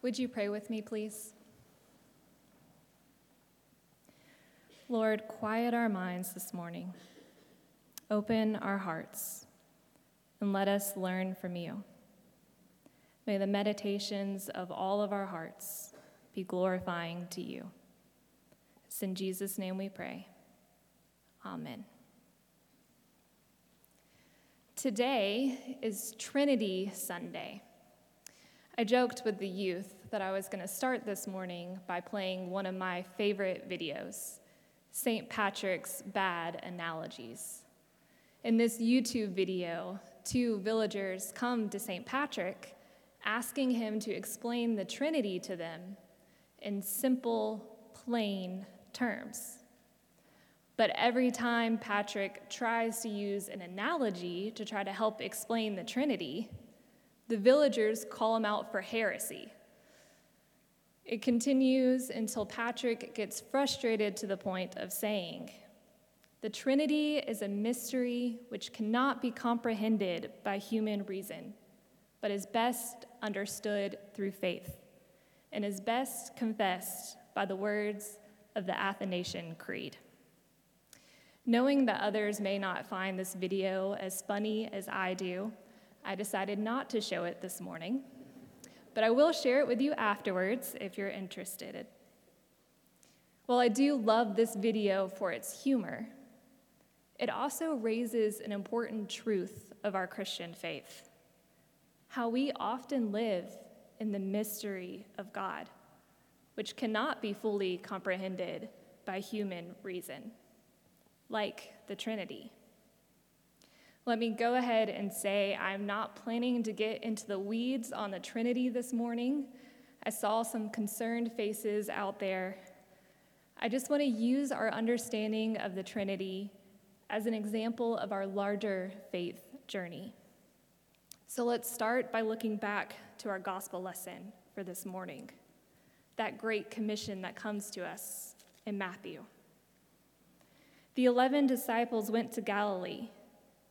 Would you pray with me, please? Lord, quiet our minds this morning. Open our hearts and let us learn from you. May the meditations of all of our hearts be glorifying to you. It's in Jesus' name we pray. Amen. Today is Trinity Sunday. I joked with the youth that I was going to start this morning by playing one of my favorite videos St. Patrick's Bad Analogies. In this YouTube video, two villagers come to St. Patrick asking him to explain the Trinity to them in simple, plain terms. But every time Patrick tries to use an analogy to try to help explain the Trinity, the villagers call him out for heresy. It continues until Patrick gets frustrated to the point of saying, The Trinity is a mystery which cannot be comprehended by human reason, but is best understood through faith, and is best confessed by the words of the Athanasian Creed. Knowing that others may not find this video as funny as I do, I decided not to show it this morning but I will share it with you afterwards if you're interested. While I do love this video for its humor, it also raises an important truth of our Christian faith how we often live in the mystery of God, which cannot be fully comprehended by human reason, like the Trinity. Let me go ahead and say I'm not planning to get into the weeds on the Trinity this morning. I saw some concerned faces out there. I just want to use our understanding of the Trinity as an example of our larger faith journey. So let's start by looking back to our gospel lesson for this morning, that great commission that comes to us in Matthew. The 11 disciples went to Galilee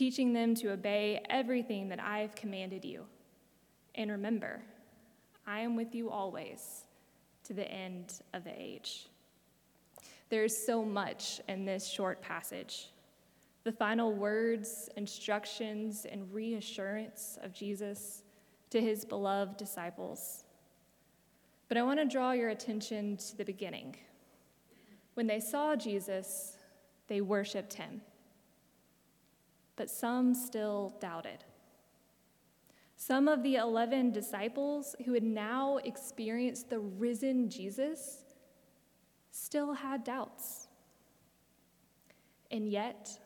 teaching them to obey everything that I have commanded you. And remember, I am with you always to the end of the age. There is so much in this short passage. The final words, instructions, and reassurance of Jesus to his beloved disciples. But I want to draw your attention to the beginning. When they saw Jesus, they worshiped him but some still doubted. Some of the 11 disciples who had now experienced the risen Jesus still had doubts. And yet,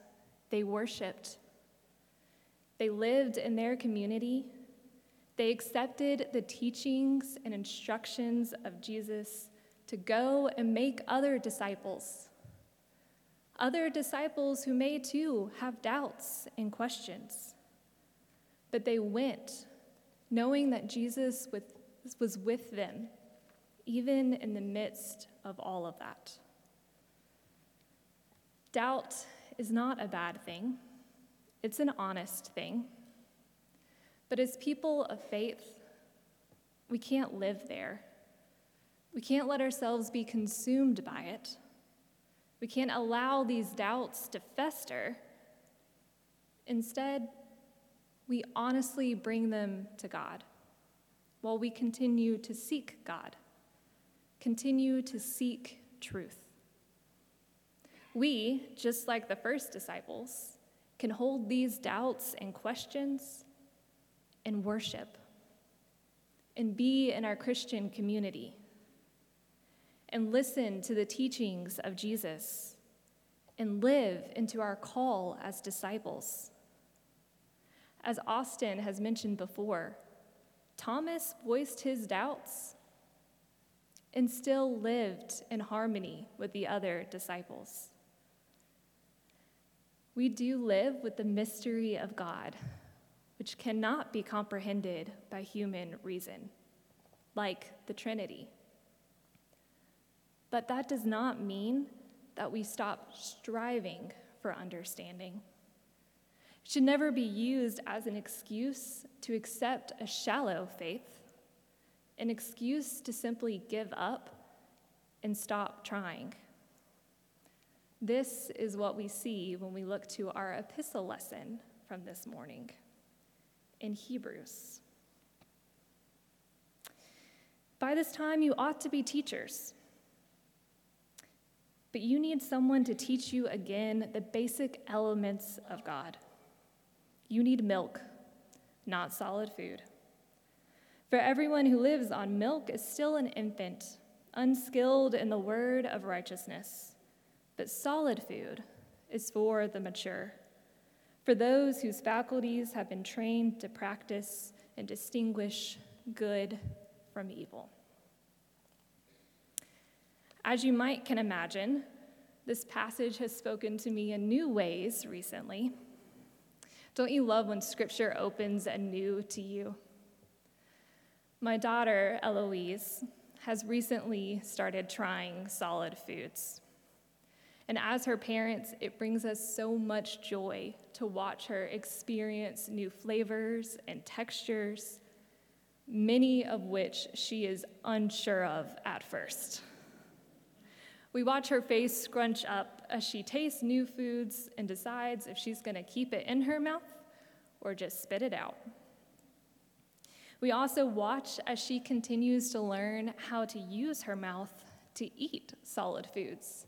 they worshiped. They lived in their community. They accepted the teachings and instructions of Jesus to go and make other disciples other disciples who may too have doubts and questions. But they went knowing that Jesus was with them, even in the midst of all of that. Doubt is not a bad thing, it's an honest thing. But as people of faith, we can't live there. We can't let ourselves be consumed by it. We can't allow these doubts to fester. Instead, we honestly bring them to God while we continue to seek God, continue to seek truth. We, just like the first disciples, can hold these doubts and questions and worship and be in our Christian community and listen to the teachings of Jesus and live into our call as disciples. As Austin has mentioned before, Thomas voiced his doubts, and still lived in harmony with the other disciples. We do live with the mystery of God, which cannot be comprehended by human reason, like the Trinity. But that does not mean that we stop striving for understanding. It should never be used as an excuse to accept a shallow faith, an excuse to simply give up and stop trying. This is what we see when we look to our epistle lesson from this morning in Hebrews. By this time, you ought to be teachers but you need someone to teach you again the basic elements of God. You need milk, not solid food. For everyone who lives on milk is still an infant, unskilled in the word of righteousness. But solid food is for the mature, for those whose faculties have been trained to practice and distinguish good from evil. As you might can imagine, this passage has spoken to me in new ways recently. Don't you love when scripture opens anew to you? My daughter, Eloise, has recently started trying solid foods. And as her parents, it brings us so much joy to watch her experience new flavors and textures, many of which she is unsure of at first. We watch her face scrunch up as she tastes new foods and decides if she's going to keep it in her mouth or just spit it out. We also watch as she continues to learn how to use her mouth to eat solid foods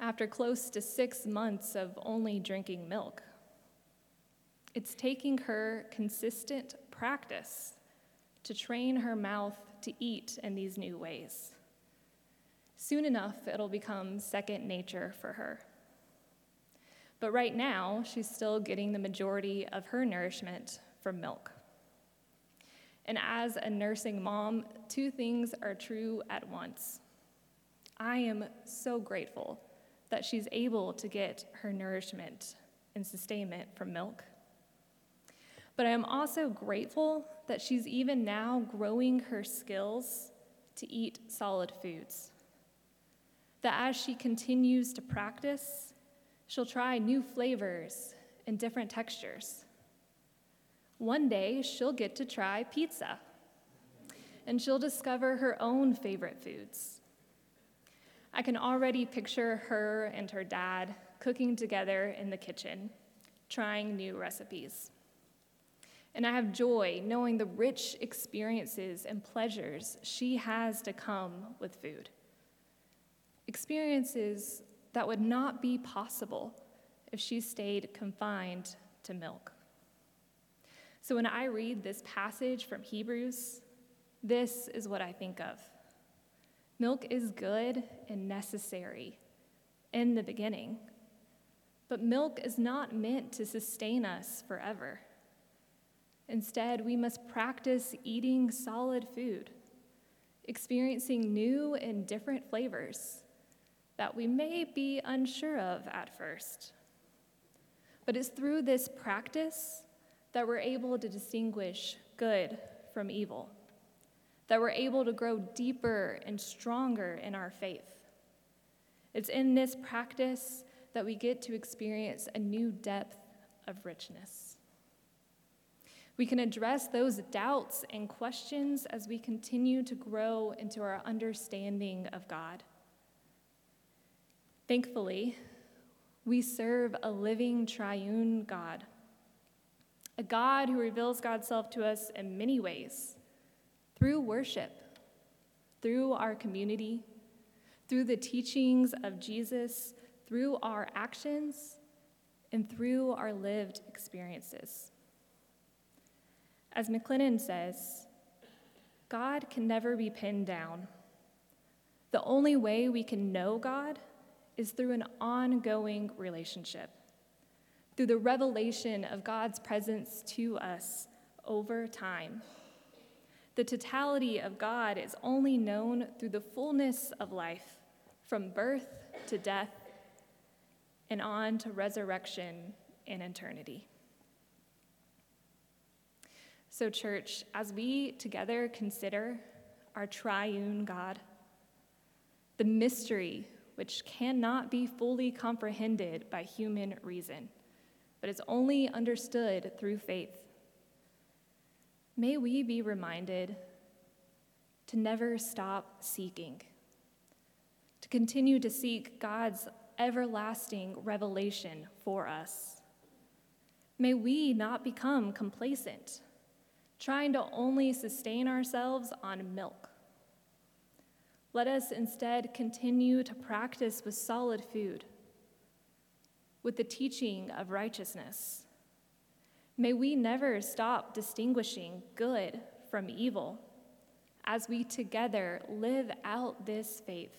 after close to six months of only drinking milk. It's taking her consistent practice to train her mouth to eat in these new ways. Soon enough, it'll become second nature for her. But right now, she's still getting the majority of her nourishment from milk. And as a nursing mom, two things are true at once. I am so grateful that she's able to get her nourishment and sustainment from milk. But I am also grateful that she's even now growing her skills to eat solid foods that as she continues to practice, she'll try new flavors and different textures. One day, she'll get to try pizza, and she'll discover her own favorite foods. I can already picture her and her dad cooking together in the kitchen, trying new recipes. And I have joy knowing the rich experiences and pleasures she has to come with food experiences that would not be possible if she stayed confined to milk. So when I read this passage from Hebrews, this is what I think of. Milk is good and necessary in the beginning, but milk is not meant to sustain us forever. Instead, we must practice eating solid food, experiencing new and different flavors that we may be unsure of at first. But it's through this practice that we're able to distinguish good from evil, that we're able to grow deeper and stronger in our faith. It's in this practice that we get to experience a new depth of richness. We can address those doubts and questions as we continue to grow into our understanding of God. Thankfully, we serve a living triune God, a God who reveals God's self to us in many ways through worship, through our community, through the teachings of Jesus, through our actions, and through our lived experiences. As McLennan says, God can never be pinned down. The only way we can know God is through an ongoing relationship, through the revelation of God's presence to us over time. The totality of God is only known through the fullness of life, from birth to death and on to resurrection and eternity. So, church, as we together consider our triune God, the mystery which cannot be fully comprehended by human reason, but is only understood through faith, may we be reminded to never stop seeking, to continue to seek God's everlasting revelation for us. May we not become complacent trying to only sustain ourselves on milk. Let us instead continue to practice with solid food, with the teaching of righteousness. May we never stop distinguishing good from evil as we together live out this faith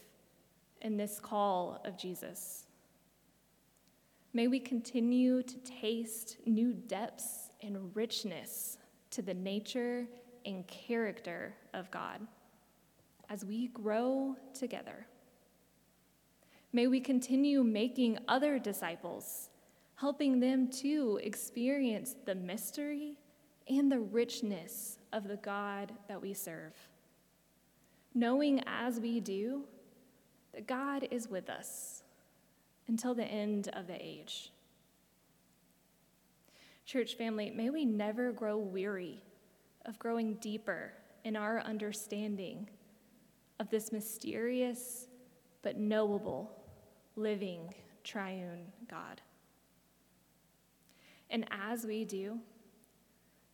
and this call of Jesus. May we continue to taste new depths and richness to the nature and character of God as we grow together. May we continue making other disciples, helping them to experience the mystery and the richness of the God that we serve. Knowing as we do that God is with us until the end of the age. Church family, may we never grow weary of growing deeper in our understanding of this mysterious but knowable, living, triune God. And as we do,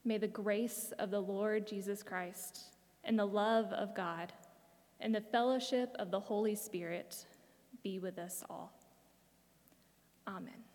may the grace of the Lord Jesus Christ and the love of God and the fellowship of the Holy Spirit be with us all. Amen.